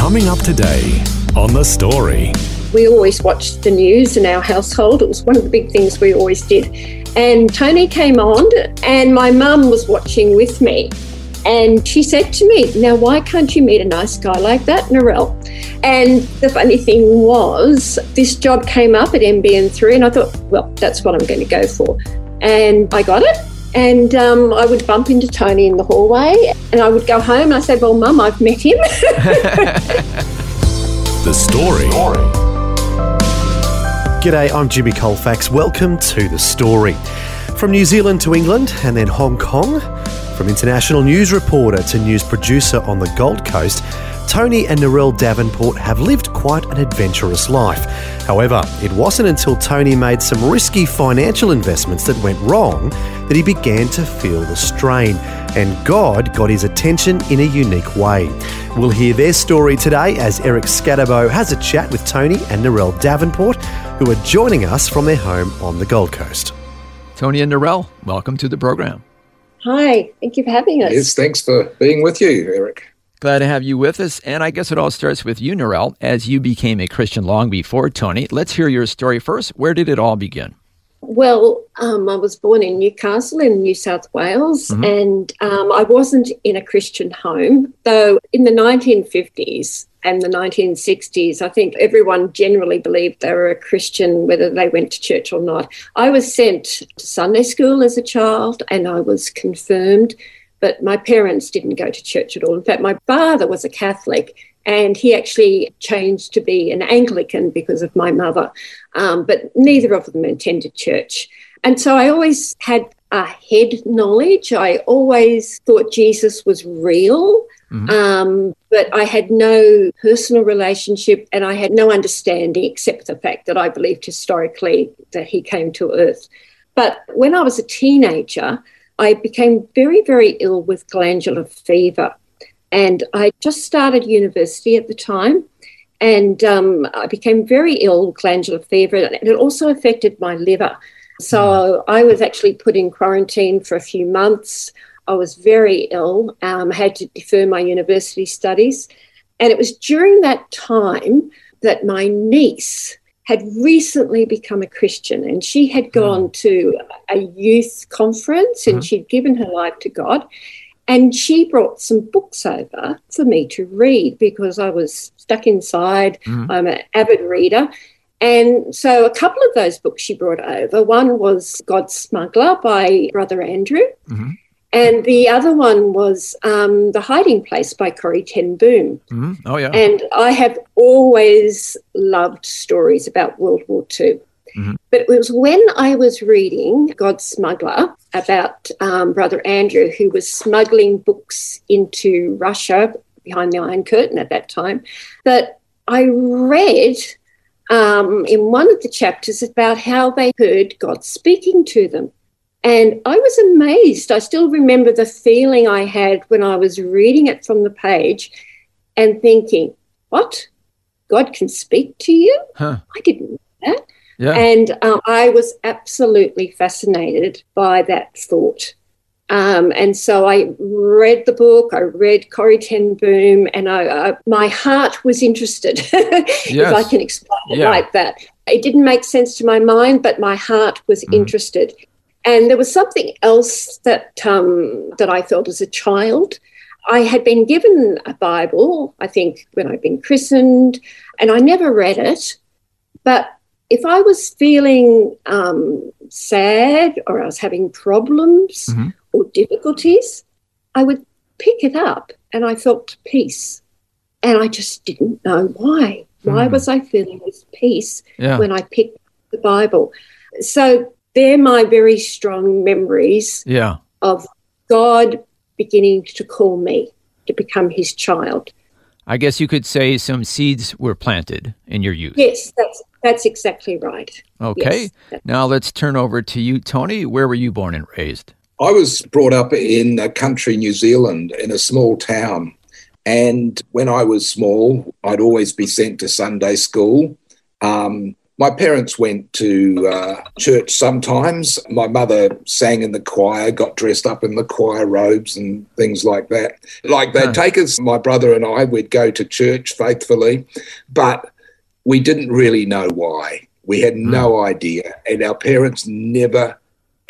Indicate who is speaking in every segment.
Speaker 1: Coming up today on The Story.
Speaker 2: We always watched the news in our household. It was one of the big things we always did. And Tony came on, and my mum was watching with me. And she said to me, Now, why can't you meet a nice guy like that, Narelle? And the funny thing was, this job came up at NBN3, and I thought, Well, that's what I'm going to go for. And I got it. And um, I would bump into Tony in the hallway, and I would go home and I said, Well, Mum, I've met him.
Speaker 1: The Story.
Speaker 3: G'day, I'm Jimmy Colfax. Welcome to The Story. From New Zealand to England and then Hong Kong, from international news reporter to news producer on the Gold Coast, Tony and Narelle Davenport have lived quite an adventurous life. However, it wasn't until Tony made some risky financial investments that went wrong that he began to feel the strain, and God got his attention in a unique way. We'll hear their story today as Eric Scatterbo has a chat with Tony and Narelle Davenport, who are joining us from their home on the Gold Coast.
Speaker 4: Tony and Narelle, welcome to the program.
Speaker 2: Hi, thank you for having us.
Speaker 5: Yes, thanks for being with you, Eric.
Speaker 4: Glad to have you with us. And I guess it all starts with you, Narelle, as you became a Christian long before Tony. Let's hear your story first. Where did it all begin?
Speaker 2: Well, um, I was born in Newcastle in New South Wales,
Speaker 4: Mhm.
Speaker 2: and um, I wasn't in a Christian home, though in the 1950s and the 1960s, I think everyone generally believed they were a Christian, whether they went to church or not. I was sent to Sunday school as a child, and I was confirmed, but my parents didn't go to church at all. In fact, my father was a Catholic. And he actually changed to be an Anglican because of my mother um, but neither of them attended church. And so I always had a head knowledge. I always thought Jesus was real,
Speaker 4: Mhm.
Speaker 2: um, but I had no personal relationship and I had no understanding except the fact that I believed historically that he came to earth. But when I was a teenager, I became very, very ill with glandular fever. And I just started university at the time and um, I became very ill with glandular fever, and it also affected my liver. So I was actually put in quarantine for a few months. I was very ill, um, had to defer my university studies. And it was during that time that my niece had recently become a Christian and she had gone to a youth conference and
Speaker 4: Mhm.
Speaker 2: she'd given her life to God. And she brought some books over for me to read because I was stuck inside.
Speaker 4: Mhm.
Speaker 2: I'm an avid reader. And so a couple of those books she brought over one was God's Smuggler by Brother Andrew.
Speaker 4: Mhm.
Speaker 2: And the other one was um, The Hiding Place by Corrie Ten Boom.
Speaker 4: Mhm. Oh, yeah.
Speaker 2: And I have always loved stories about World War II.
Speaker 4: Mhm.
Speaker 2: But it was when I was reading God's Smuggler about um, Brother Andrew, who was smuggling books into Russia behind the Iron Curtain at that time, that I read um, in one of the chapters about how they heard God speaking to them. And I was amazed. I still remember the feeling I had when I was reading it from the page and thinking, what? God can speak to you?
Speaker 4: Huh.
Speaker 2: I didn't know that.
Speaker 4: Yeah.
Speaker 2: And um, I was absolutely fascinated by that thought. Um, and so I read the book, I read Corrie Ten Boom, and I, I, my heart was interested, if I can explain it
Speaker 4: Yeah.
Speaker 2: like that. It didn't make sense to my mind, but my heart was
Speaker 4: Mhm.
Speaker 2: interested. And there was something else that um, that I felt as a child. I had been given a Bible, I think, when I'd been christened, and I never read it. But if I was feeling um, sad or I was having problems
Speaker 4: Mhm.
Speaker 2: or difficulties, I would pick it up and I felt peace. And I just didn't know why. Why
Speaker 4: Hmm.
Speaker 2: was I feeling this peace
Speaker 4: Yeah.
Speaker 2: when I picked the Bible? So they're my very strong memories
Speaker 4: Yeah.
Speaker 2: of God beginning to call me to become his child.
Speaker 4: I guess you could say some seeds were planted in your youth.
Speaker 2: Yes, that's that's exactly right.
Speaker 4: Okay.
Speaker 2: Yes.
Speaker 4: Now let's turn over to you, Tony. Where were you born and raised?
Speaker 5: I was brought up in a country New Zealand in a small town. And when I was small, I'd always be sent to Sunday school. Um, my parents went to uh, church sometimes. My mother sang in the choir, got dressed up in the choir robes and things like that. Like they'd
Speaker 4: Huh.
Speaker 5: take us, my brother and I, we'd go to church faithfully, but we didn't really know why. We had no idea. And our parents never,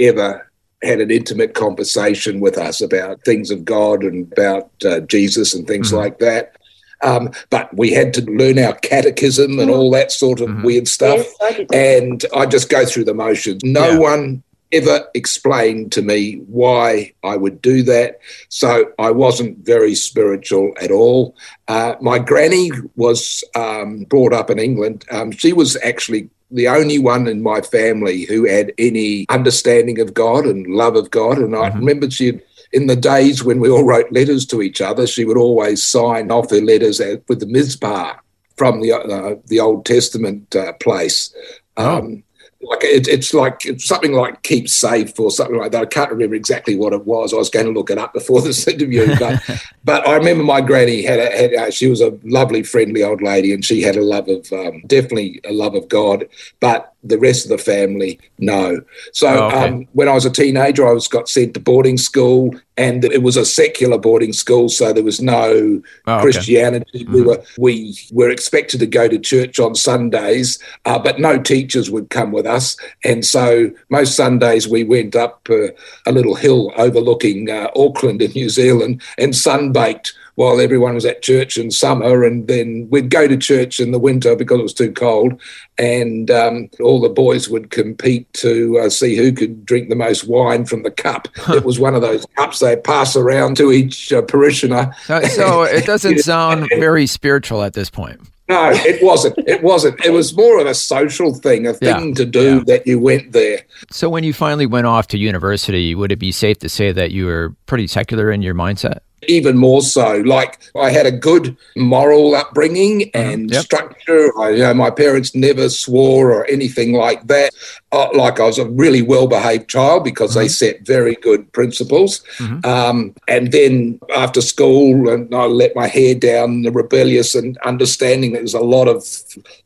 Speaker 5: ever had an intimate conversation with us about things of God and about uh, Jesus and things
Speaker 4: Mhm.
Speaker 5: like that. Um, but we had to learn our catechism and all that sort of
Speaker 4: Mhm.
Speaker 5: weird stuff.
Speaker 2: Yes, I.
Speaker 5: And I just go through the motions. No
Speaker 4: Yeah.
Speaker 5: one ever explained to me why I would do that. So I wasn't very spiritual at all. Uh, my granny was um, brought up in England. Um, she was actually the only one in my family who had any understanding of God and love of God. And I
Speaker 4: Mhm.
Speaker 5: remember she in the days when we all wrote letters to each other, she would always sign off her letters with the Mizpah from the uh, the Old Testament uh, place. Um, Like it, it's like it's something like keep safe or something like that. I can't remember exactly what it was. I was going to look it up before this interview, but but I remember my granny had a, had a, she was a lovely, friendly old lady, and she had a love of um, definitely a love of God. But the rest of the family, know. So
Speaker 4: Oh, okay.
Speaker 5: um, when I was a teenager, I was got sent to boarding school, and it was a secular boarding school, so there was no
Speaker 4: Oh, okay.
Speaker 5: Christianity. We
Speaker 4: Mhm.
Speaker 5: were we were expected to go to church on Sundays, uh, but no teachers would come with us, and so most Sundays we went up uh, a little hill overlooking uh, Auckland in New Zealand and sunbaked while everyone was at church in summer, and then we'd go to church in the winter because it was too cold, and um, all the boys would compete to uh, see who could drink the most wine from the cup. it was one of those cups they pass around to each uh, parishioner.
Speaker 4: So, so it doesn't sound very spiritual at this point.
Speaker 5: No, it wasn't. It wasn't. It was more of a social thing, a
Speaker 4: Yeah,
Speaker 5: thing to do
Speaker 4: yeah.
Speaker 5: that you went there.
Speaker 4: So when you finally went off to university, would it be safe to say that you were pretty secular in your mindset?
Speaker 5: Even more so, like I had a good moral upbringing mm-hmm. and
Speaker 4: Yep.
Speaker 5: structure. I, you know, my parents never swore or anything like that. Uh, like I was a really well-behaved child because they set very good principles.
Speaker 4: Mhm.
Speaker 5: Um, and then after school, and I let my hair down, the rebellious and understanding that there's a lot of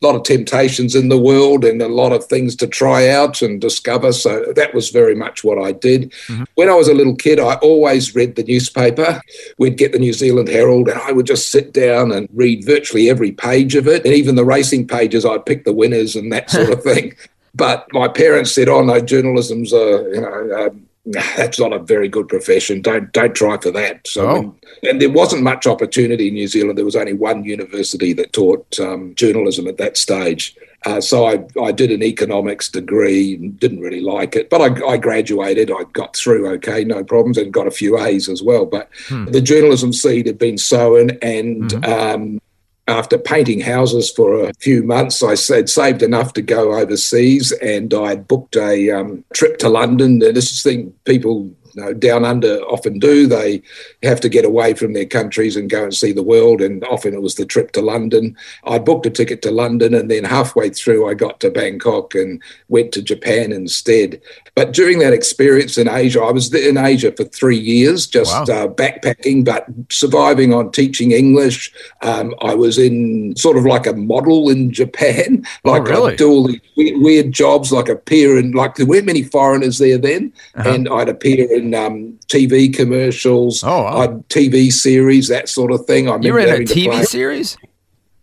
Speaker 5: lot of temptations in the world and a lot of things to try out and discover. So that was very much what I did. When I was a little kid, I always read the newspaper. We'd get the New Zealand Herald, and I would just sit down and read virtually every page of it, and even the racing pages. I'd pick the winners and that sort of thing. But my parents said, "Oh no, journalism's a you know." Um, that's not a very good profession. Don't don't try for that. So,
Speaker 4: Oh.
Speaker 5: when- and there wasn't much opportunity in New Zealand. There was only one university that taught um, journalism at that stage. Uh, so I, I did an economics degree and didn't really like it, but I, I graduated. I got through okay, no problems, and got a few A's as well. But
Speaker 4: Hmm.
Speaker 5: the journalism seed had been sown, and
Speaker 4: Mhm.
Speaker 5: um, after painting houses for a few months, I said saved enough to go overseas, and I had booked a um, trip to London. And this is the thing people you know, down under often do. They have to get away from their countries and go and see the world, and often it was the trip to London. I booked a ticket to London, and then halfway through, I got to Bangkok and went to Japan instead. But during that experience in Asia, I was in Asia for three years, just
Speaker 4: Wow.
Speaker 5: uh, backpacking, but surviving on teaching English. Um, I was in sort of like a model in Japan, like
Speaker 4: Oh, really?
Speaker 5: I'd do all these weird, weird jobs, like appear in like there weren't many foreigners there then,
Speaker 4: Uh-huh.
Speaker 5: and I'd appear in um, TV commercials,
Speaker 4: Oh, wow.
Speaker 5: I'd TV series, that sort of thing. I
Speaker 4: You were in a TV series?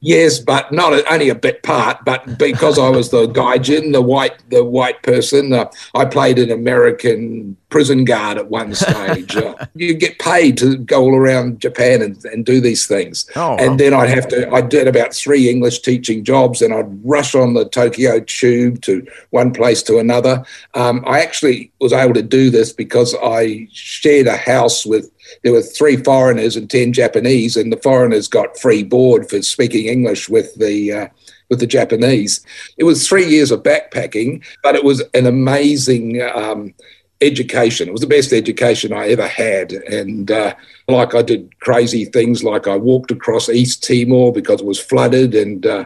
Speaker 5: Yes, but not a, only a bit part. But because I was the gaijin, the white, the white person, uh, I played an American prison guard at one stage. uh, you get paid to go all around Japan and, and do these things.
Speaker 4: Oh,
Speaker 5: And
Speaker 4: wow.
Speaker 5: then I'd have to, I did about three English teaching jobs and I'd rush on the Tokyo tube to one place to another. Um, I actually was able to do this because I shared a house with, there were three foreigners and 10 Japanese, and the foreigners got free board for speaking English with the, uh, with the Japanese. It was three years of backpacking, but it was an amazing um, education. It was the best education I ever had. And uh, like I did crazy things, like I walked across East Timor because it was flooded, and uh,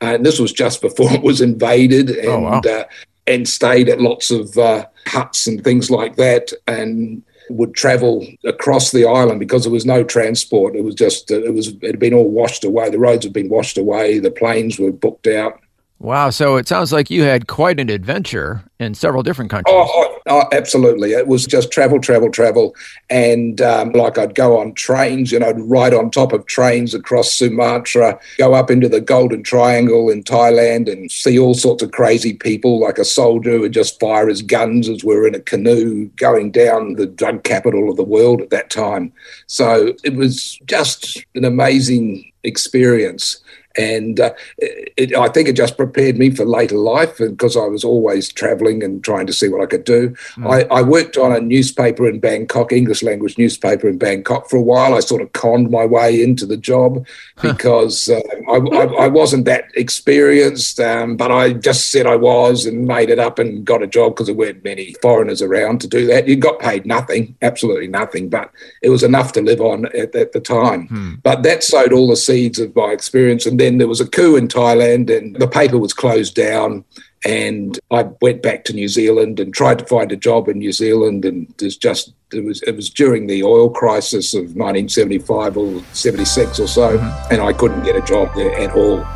Speaker 5: and this was just before it was invaded, and
Speaker 4: Oh, wow.
Speaker 5: uh, and stayed at lots of uh, huts and things like that, and would travel across the island because there was no transport. It was just it was it had been all washed away. The roads had been washed away. The planes were booked out.
Speaker 4: Wow. So it sounds like you had quite an adventure in several different countries.
Speaker 5: Oh, oh, oh, absolutely. It was just travel, travel, travel. And um, like I'd go on trains and I'd ride on top of trains across Sumatra, go up into the Golden Triangle in Thailand and see all sorts of crazy people, like a soldier who would just fire his guns as we're in a canoe going down the drug capital of the world at that time. So it was just an amazing experience. And uh, it, I think it just prepared me for later life because I was always traveling and trying to see what I could do. I, I worked on a newspaper in Bangkok, English language newspaper in Bangkok for a while. I sort of conned my way into the job because uh, I, I, I wasn't that experienced, um, but I just said I was and made it up and got a job because there weren't many foreigners around to do that. You got paid nothing, absolutely nothing, but it was enough to live on at, at the time. But that sowed all the seeds of my experience. And then there was a coup in Thailand and the paper was closed down. And I went back to New Zealand and tried to find a job in New Zealand. And there's just, it was, it was during the oil crisis of 1975 or 76 or so. And I couldn't get a job there at all.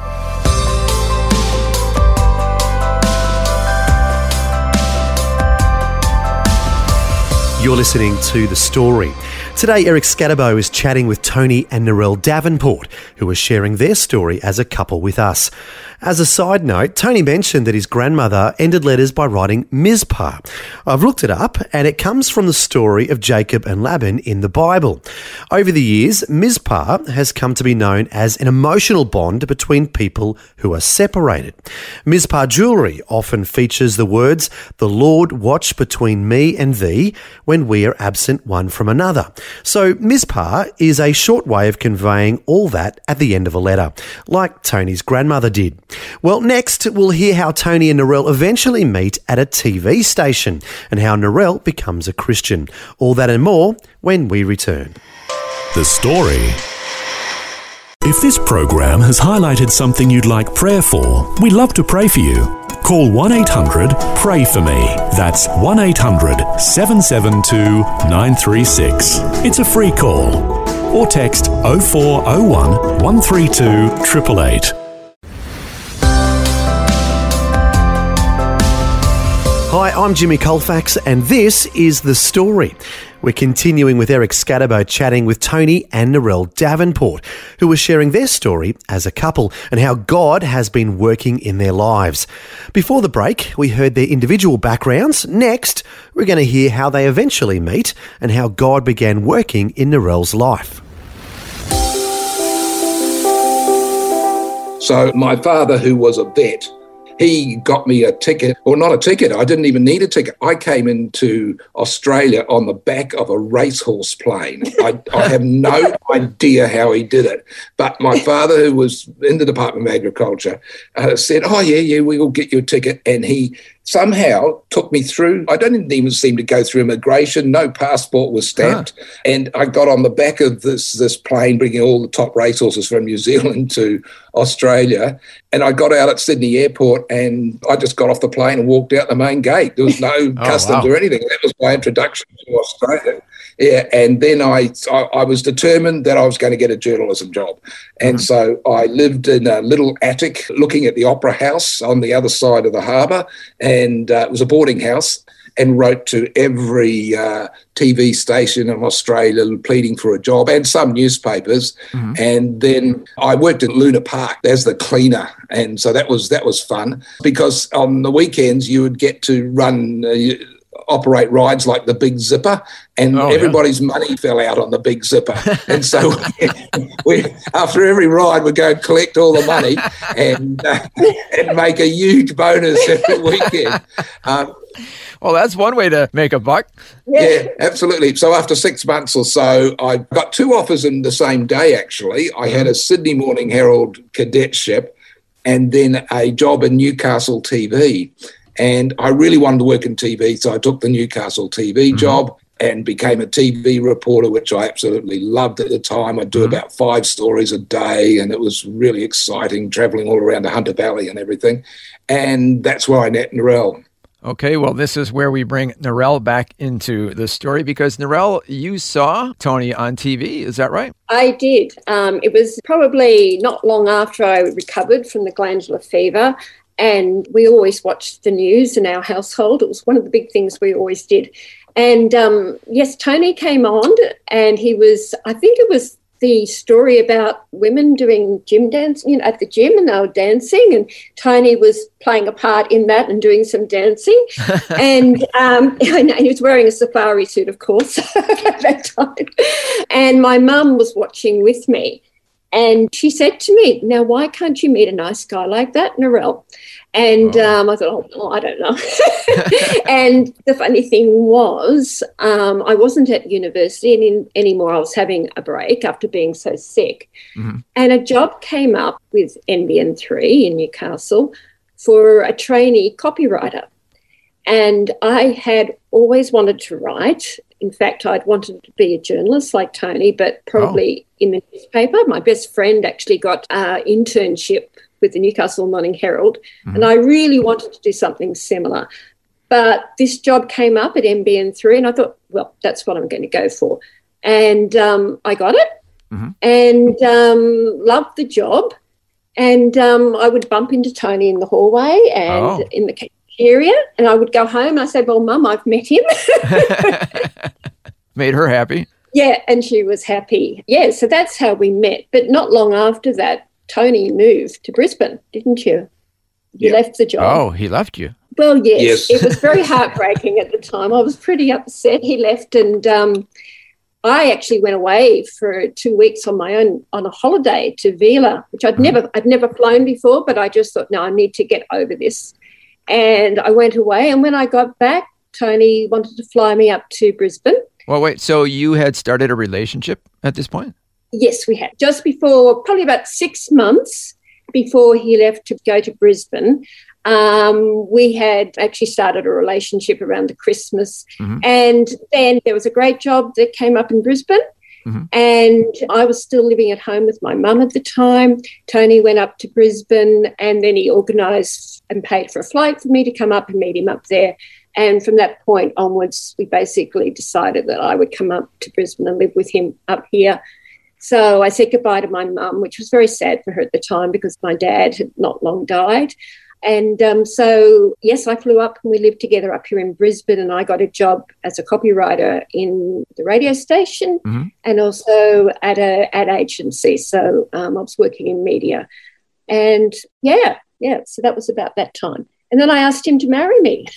Speaker 3: You're listening to The Story. Today, Eric Scatterbo is chatting with Tony and Narelle Davenport, who are sharing their story as a couple with us. As a side note, Tony mentioned that his grandmother ended letters by writing Mizpah. I've looked it up, and it comes from the story of Jacob and Laban in the Bible. Over the years, Mizpah has come to be known as an emotional bond between people who are separated. Mizpah jewellery often features the words, The Lord watch between me and thee when we are absent one from another. So, Mizpah is a short way of conveying all that at the end of a letter, like Tony's grandmother did. Well, next, we'll hear how Tony and Narelle eventually meet at a TV station and how Narelle becomes a Christian. All that and more when we return.
Speaker 1: The story. If this program has highlighted something you'd like prayer for, we'd love to pray for you. Call 1 800 Pray For Me. That's 1 800 772 936. It's a free call. Or text 0401 132 888.
Speaker 3: Hi, I'm Jimmy Colfax, and this is The Story. We're continuing with Eric Scatterbo chatting with Tony and Narelle Davenport, who are sharing their story as a couple and how God has been working in their lives. Before the break, we heard their individual backgrounds. Next, we're going to hear how they eventually meet and how God began working in Narelle's life.
Speaker 5: So my father, who was a vet, he got me a ticket, or not a ticket. I didn't even need a ticket. I came into Australia on the back of a racehorse plane. I, I have no idea how he did it. But my father, who was in the Department of Agriculture, uh, said, "Oh yeah, yeah, we will get you a ticket." And he somehow took me through. I don't even seem to go through immigration. No passport was stamped, and I got on the back of this this plane, bringing all the top racehorses from New Zealand to Australia. And I got out at Sydney Airport, and I just got off the plane and walked out the main gate. There was no oh, customs
Speaker 4: wow.
Speaker 5: or anything. That was my introduction to Australia. Yeah, and then I, I I was determined that I was going to get a journalism job, and so I lived in a little attic looking at the Opera House on the other side of the harbour, and uh, it was a boarding house. And wrote to every uh, TV station in Australia pleading for a job and some newspapers. And then I worked at Luna Park as the cleaner, and so that was that was fun because on the weekends you would get to run. Uh, operate rides like the Big Zipper, and
Speaker 4: Oh, yeah.
Speaker 5: everybody's money fell out on the Big Zipper. and so we, after every ride, we go and collect all the money and uh, and make a huge bonus every weekend. Um,
Speaker 4: Well, that's one way to make a buck.
Speaker 5: yeah, absolutely. So after six months or so, I got two offers in the same day, actually. I had a Sydney Morning Herald cadetship and then a job in Newcastle TV. And I really wanted to work in TV, so I took the Newcastle TV
Speaker 4: Mm-hmm.
Speaker 5: job and became a TV reporter, which I absolutely loved at the time. I'd do
Speaker 4: Mm-hmm.
Speaker 5: about five stories a day, and it was really exciting, traveling all around the Hunter Valley and everything. And that's where I met Narelle.
Speaker 4: Okay, well, this is where we bring Narelle back into the story because Narelle, you saw Tony on TV, is that right?
Speaker 2: I did. Um, it was probably not long after I recovered from the glandular fever. And we always watched the news in our household. It was one of the big things we always did. And um, yes, Tony came on, and he was, I think it was the story about women doing gym dancing you know, at the gym and they were dancing, and Tony was playing a part in that and doing some dancing. and um, and he was wearing a safari suit, of course, at that time. And my mum was watching with me. And she said to me, Now, why can't you meet a nice guy like that, Narelle? And um, I thought, oh, I don't know. and the funny thing was, um, I wasn't at university any, anymore. I was having a break after being so sick.
Speaker 4: Mhm.
Speaker 2: And a job came up with NBN3 in Newcastle for a trainee copywriter. And I had always wanted to write. In fact, I'd wanted to be a journalist like Tony, but probably in the newspaper. My best friend actually got an internship with the Newcastle Morning Herald, and I really wanted to do something similar. But this job came up at NBN3, and I thought, well, that's what I'm going to go for. And um, I got it
Speaker 4: Mhm.
Speaker 2: and um, loved the job. And um, I would bump into Tony in the hallway and
Speaker 4: Oh.
Speaker 2: in the cafeteria, and I would go home and I said, Well, Mum, I've met him.
Speaker 4: Made her happy.
Speaker 2: yeah, and she was happy. Yeah, so that's how we met. But not long after that, Tony moved to Brisbane, didn't you? You
Speaker 5: Yeah.
Speaker 2: left the job.
Speaker 4: Oh, he left you.
Speaker 2: Well, yes,
Speaker 5: Yes.
Speaker 2: it was very heartbreaking at the time. I was pretty upset. He left, and um, I actually went away for two weeks on my own on a holiday to Vila, which I'd never I'd never flown before, but I just thought, no, I need to get over this. And I went away, and when I got back, Tony wanted to fly me up to Brisbane.
Speaker 4: Well, wait, so you had started a relationship at this point?
Speaker 2: Yes, we had just before, probably about six months before he left to go to Brisbane. Um, we had actually started a relationship around the Christmas,
Speaker 4: Mhm.
Speaker 2: and then there was a great job that came up in Brisbane.
Speaker 4: Mhm.
Speaker 2: And I was still living at home with my mum at the time. Tony went up to Brisbane and then he organised and paid for a flight for me to come up and meet him up there. And from that point onwards, we basically decided that I would come up to Brisbane and live with him up here. So I said goodbye to my mum, which was very sad for her at the time because my dad had not long died. And um, so, yes, I flew up and we lived together up here in Brisbane. And I got a job as a copywriter in the radio station
Speaker 4: Mhm.
Speaker 2: and also at a ad agency. So um, I was working in media. And yeah, yeah, so that was about that time. And then I asked him to marry me.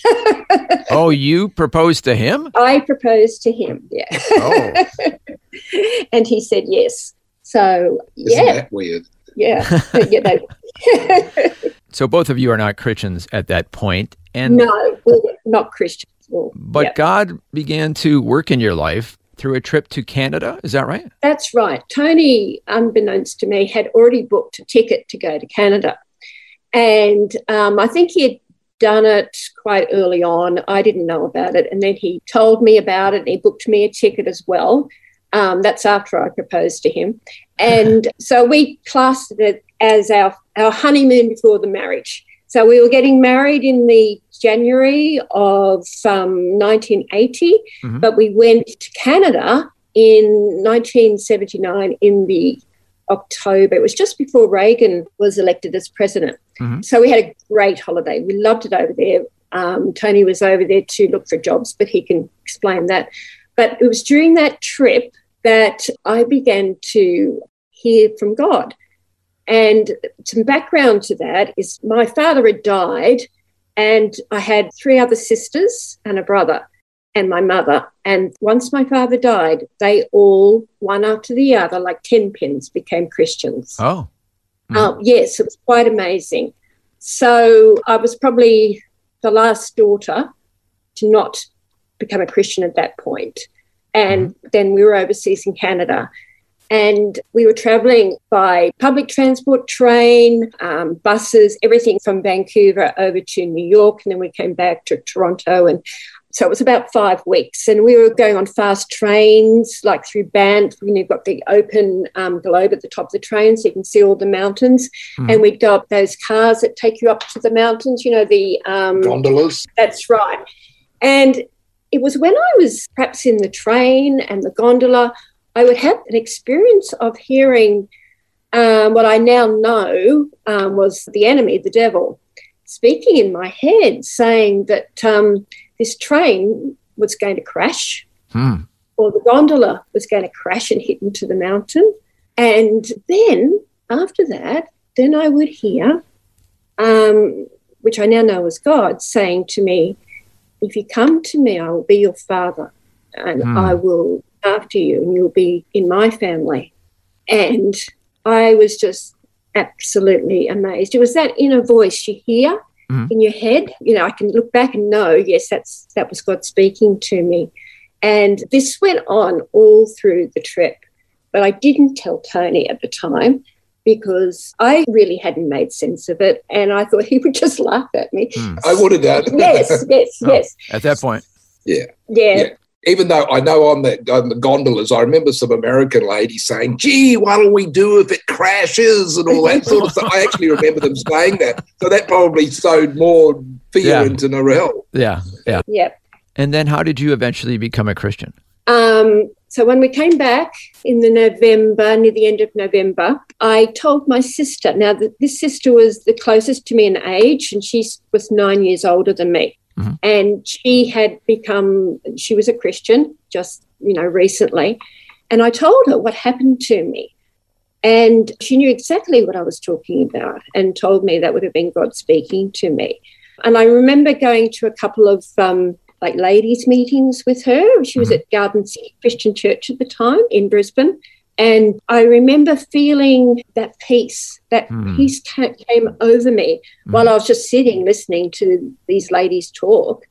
Speaker 4: Oh, you proposed to him?
Speaker 2: I proposed to him, yeah.
Speaker 4: Oh.
Speaker 2: and he said yes. So,
Speaker 5: Isn't
Speaker 2: yeah,
Speaker 5: that weird?
Speaker 2: yeah, you know.
Speaker 4: So both of you are not Christians at that point, and
Speaker 2: no, we're not Christians. Well,
Speaker 4: but
Speaker 2: yeah,
Speaker 4: God began to work in your life through a trip to Canada. Is that right?
Speaker 2: that's right. Tony, unbeknownst to me, had already booked a ticket to go to Canada. And um, I think he had done it quite early on. I didn't know about it. And then he told me about it and he booked me a ticket as well. Um, that's after I proposed to him. And so we classed it as our, our honeymoon before the marriage. So we were getting married in the January of um, 1980,
Speaker 4: Mhm.
Speaker 2: but we went to Canada in 1979 in the October. It was just before Reagan was elected as president.
Speaker 4: Mhm.
Speaker 2: So we had a great holiday. We loved it over there. Um, Tony was over there to look for jobs, but he can explain that. But it was during that trip that I began to hear from God. And some background to that is my father had died, and I had three other sisters and a brother and my mother. And once my father died, they all, one after the other, like 10 pins, became Christians.
Speaker 4: Oh,
Speaker 2: Um, yes, it was quite amazing. So I was probably the last daughter to not become a Christian at that point. And then we were overseas in Canada. And we were traveling by public transport, train, um, buses, everything from Vancouver over to New York. And then we came back to Toronto. And so it was about five weeks. And we were going on fast trains, like through Banff. You know, you've got the open um, globe at the top of the train so you can see all the mountains.
Speaker 4: Mm.
Speaker 2: And we'd go up those cars that take you up to the mountains, you know, the. Um,
Speaker 5: Gondolas.
Speaker 2: that's right. And it was when I was perhaps in the train and the gondola, I would have an experience of hearing um, what I now know um, was the enemy, the devil, speaking in my head, saying that um, this train was going to crash
Speaker 4: Hmm.
Speaker 2: or the gondola was going to crash and hit into the mountain. And then after that, then I would hear, um, which I now know was God, saying to me, If you come to me, I will be your father and
Speaker 4: Hmm.
Speaker 2: I will after you and you'll be in my family. And I was just absolutely amazed. It was that inner voice you hear
Speaker 4: Mhm.
Speaker 2: in your head. You know, I can look back and know, yes, that's that was God speaking to me. And this went on all through the trip. But I didn't tell Tony at the time because I really hadn't made sense of it. And I thought he would just laugh at me.
Speaker 4: Hmm.
Speaker 5: I would have done.
Speaker 2: Yes, yes,
Speaker 4: Oh.
Speaker 2: yes.
Speaker 4: At that point.
Speaker 2: Yeah.
Speaker 5: Yeah. Even though I know on the, on the gondolas, I remember some American ladies saying, gee, what'll we do if it crashes and all that sort of stuff. I actually remember them saying that. So that probably sowed more fear
Speaker 4: Yeah.
Speaker 5: into Narelle.
Speaker 4: Yeah. Yeah.
Speaker 2: Yep.
Speaker 4: And then how did you eventually become a Christian?
Speaker 2: Um, so when we came back in the November, near the end of November, I told my sister. Now, th- this sister was the closest to me in age, and she was nine years older than me.
Speaker 4: Mhm.
Speaker 2: And she had become, she was a Christian just, you know, recently. And I told her what happened to me. And she knew exactly what I was talking about and told me that would have been God speaking to me. And I remember going to a couple of um, like ladies' meetings with her. She was at Garden City Christian Church at the time in Brisbane. And I remember feeling that peace, that
Speaker 4: Hmm.
Speaker 2: peace ca- came over me while I was just sitting listening to these ladies talk.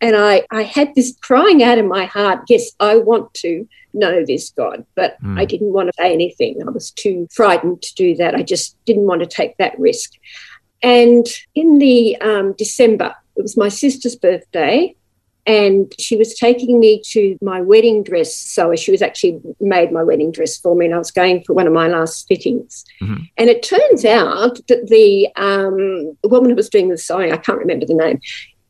Speaker 2: And I, I had this crying out in my heart, yes, I want to know this God, but
Speaker 4: Hmm.
Speaker 2: I didn't want to say anything. I was too frightened to do that. I just didn't want to take that risk. And in the um, December, it was my sister's birthday, and she was taking me to my wedding dress sewer. She was actually made my wedding dress for me, and I was going for one of my last fittings.
Speaker 4: Mhm.
Speaker 2: And it turns out that the, um, woman who was doing the sewing, I can't remember the name,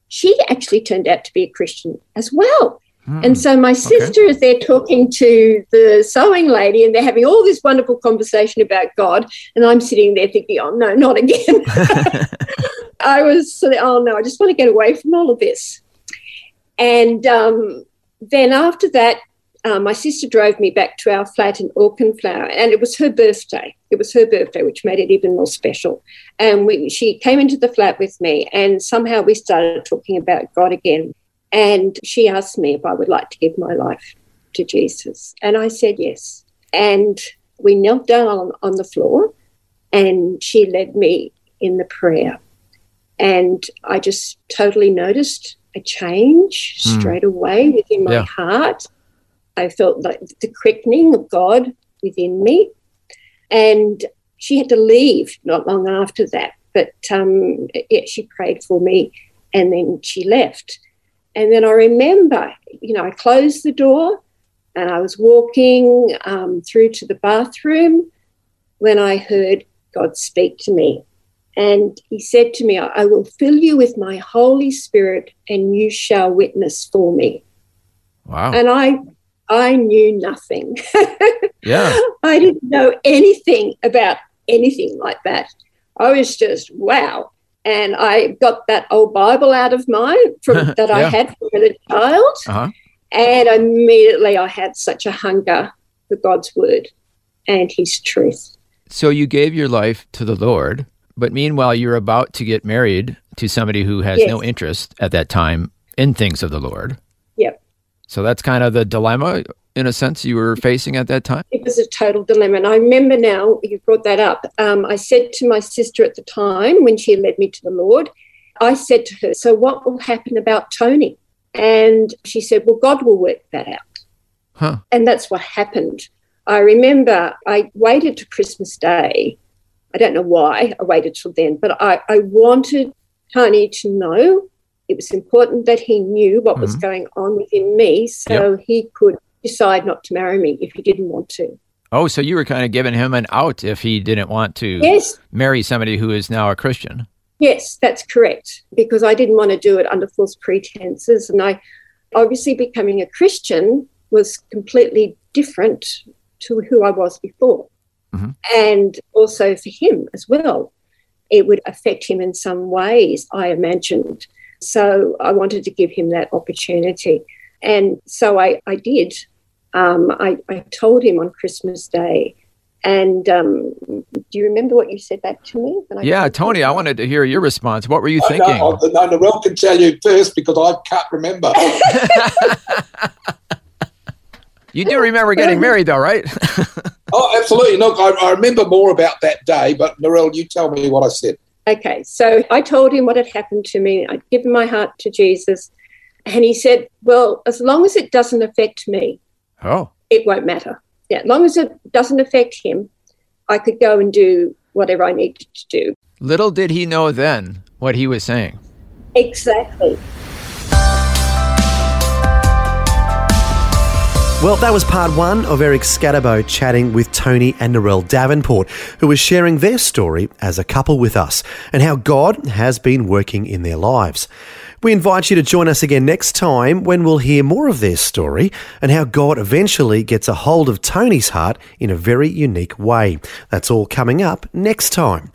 Speaker 2: she actually turned out to be a Christian as well.
Speaker 4: Hmm.
Speaker 2: And so my sister is there talking to the sewing lady, and they're having all this wonderful conversation about God. And I'm sitting there thinking, oh, no, not again. I was sort of, oh, no, I just want to get away from all of this. And um, then after that, uh, my sister drove me back to our flat in Auchenflower, and it was her birthday. It was her birthday, which made it even more special. And we, she came into the flat with me, and somehow we started talking about God again. And she asked me if I would like to give my life to Jesus. And I said yes. And we knelt down on, on the floor, and she led me in the prayer. And I just totally noticed a change
Speaker 4: Hmm.
Speaker 2: straight away within my
Speaker 4: Yeah.
Speaker 2: heart. I felt like the quickening of God within me. And she had to leave not long after that. But um, yeah, she prayed for me and then she left. And then I remember, you know, I closed the door and I was walking um, through to the bathroom when I heard God speak to me. And he said to me, I will fill you with my Holy Spirit and you shall witness for me.
Speaker 4: wow.
Speaker 2: And I I knew nothing.
Speaker 4: Yeah.
Speaker 2: I didn't know anything about anything like that. I was just wow. And I got that old Bible out of mine from that I had from a child.
Speaker 4: Uh-huh.
Speaker 2: And immediately I had such a hunger for God's word and his truth.
Speaker 4: So you gave your life to the Lord, but meanwhile you're about to get married to somebody who has
Speaker 2: Yes.
Speaker 4: no interest at that time in things of the Lord.
Speaker 2: Yep.
Speaker 4: So that's kind of the dilemma in a sense you were facing at that time.
Speaker 2: It was a total dilemma. And I remember now, you brought that up. Um, I said to my sister at the time when she led me to the Lord, I said to her, So what will happen about Tony? And she said, Well, God will work that out.
Speaker 4: Huh.
Speaker 2: And that's what happened. I remember I waited to Christmas Day. I don't know why I waited till then, but I, I wanted Tony to know it was important that he knew what was
Speaker 4: Mhm.
Speaker 2: going on within me so he could decide not to marry me if he didn't want to.
Speaker 4: Oh, so you were kind of giving him an out if he didn't want to
Speaker 2: Yes,
Speaker 4: marry somebody who is now a Christian.
Speaker 2: Yes, that's correct. Because I didn't want to do it under false pretenses. And I obviously becoming a Christian was completely different to who I was before.
Speaker 4: Mhm.
Speaker 2: And also for him as well. It would affect him in some ways, I imagined. So I wanted to give him that opportunity. And so I, I did. Um, I, I told him on Christmas Day. And um, do you remember what you said back to me? when I
Speaker 4: Yeah. Tony, I wanted to hear your response. What were you
Speaker 5: I
Speaker 4: thinking?
Speaker 5: know, no, Narelle can tell you first because I can't remember.
Speaker 4: You do remember getting married, though, right?
Speaker 5: oh, absolutely. Look, I, I remember more about that day, but Narelle, you tell me what I said.
Speaker 2: Okay, so I told him what had happened to me. I'd given my heart to Jesus. And he said, Well, as long as it doesn't affect me,
Speaker 4: oh,
Speaker 2: it won't matter. Yeah, as long as it doesn't affect him, I could go and do whatever I needed to do.
Speaker 4: little did he know then what he was saying.
Speaker 2: Exactly.
Speaker 3: Well, that was part one of Eric Scatterbo chatting with Tony and Narelle Davenport, who was sharing their story as a couple with us and how God has been working in their lives. We invite you to join us again next time when we'll hear more of their story and how God eventually gets a hold of Tony's heart in a very unique way. That's all coming up next time.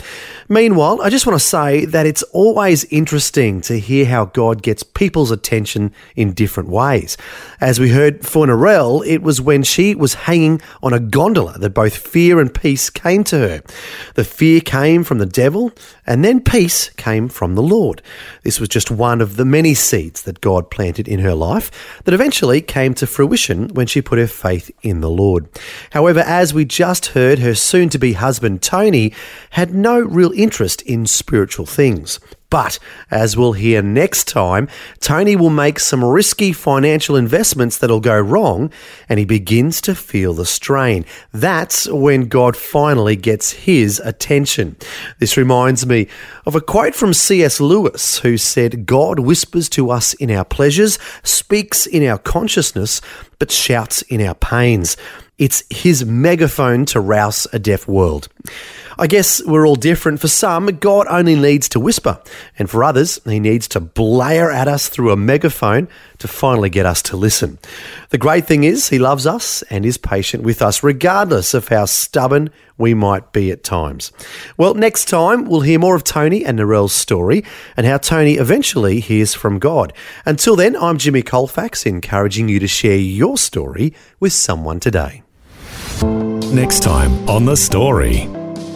Speaker 3: Meanwhile, I just want to say that it's always interesting to hear how God gets people's attention in different ways. As we heard for Narelle, it was when she was hanging on a gondola that both fear and peace came to her. The fear came from the devil, and then peace came from the Lord. This was just one of the many seeds that God planted in her life that eventually came to fruition when she put her faith in the Lord. However, as we just heard, her soon to be husband Tony had no real interest in spiritual things. But as we'll hear next time, Tony will make some risky financial investments that'll go wrong and he begins to feel the strain. That's when God finally gets his attention. This reminds me of a quote from C.S. Lewis who said, God whispers to us in our pleasures, speaks in our consciousness, but shouts in our pains. It's his megaphone to rouse a deaf world. I guess we're all different. For some, God only needs to whisper, and for others, he needs to blare at us through a megaphone to finally get us to listen. The great thing is, he loves us and is patient with us, regardless of how stubborn we might be at times. Well, next time, we'll hear more of Tony and Narelle's story and how Tony eventually hears from God. Until then, I'm Jimmy Colfax, encouraging you to share your story with someone today.
Speaker 1: Next time on The Story.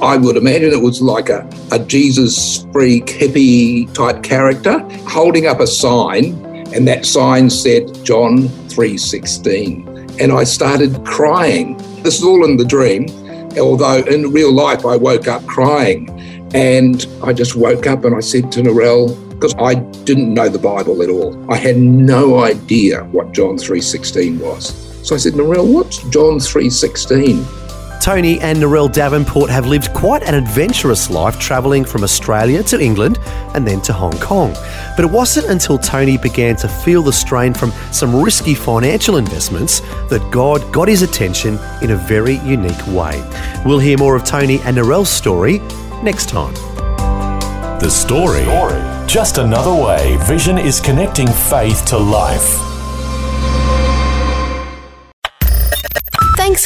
Speaker 5: I would imagine it was like a, a Jesus freak hippie type character holding up a sign, and that sign said John 3:16. And I started crying. This is all in the dream, although in real life I woke up crying. And I just woke up and I said to Narelle, because I didn't know the Bible at all. I had no idea what John 3:16 was. So I said, Narelle, what's John 3:16?
Speaker 3: Tony and Narelle Davenport have lived quite an adventurous life travelling from Australia to England and then to Hong Kong. But it wasn't until Tony began to feel the strain from some risky financial investments that God got his attention in a very unique way. We'll hear more of Tony and Narelle's story next time.
Speaker 1: The Story. Just another way Vision is connecting faith to life.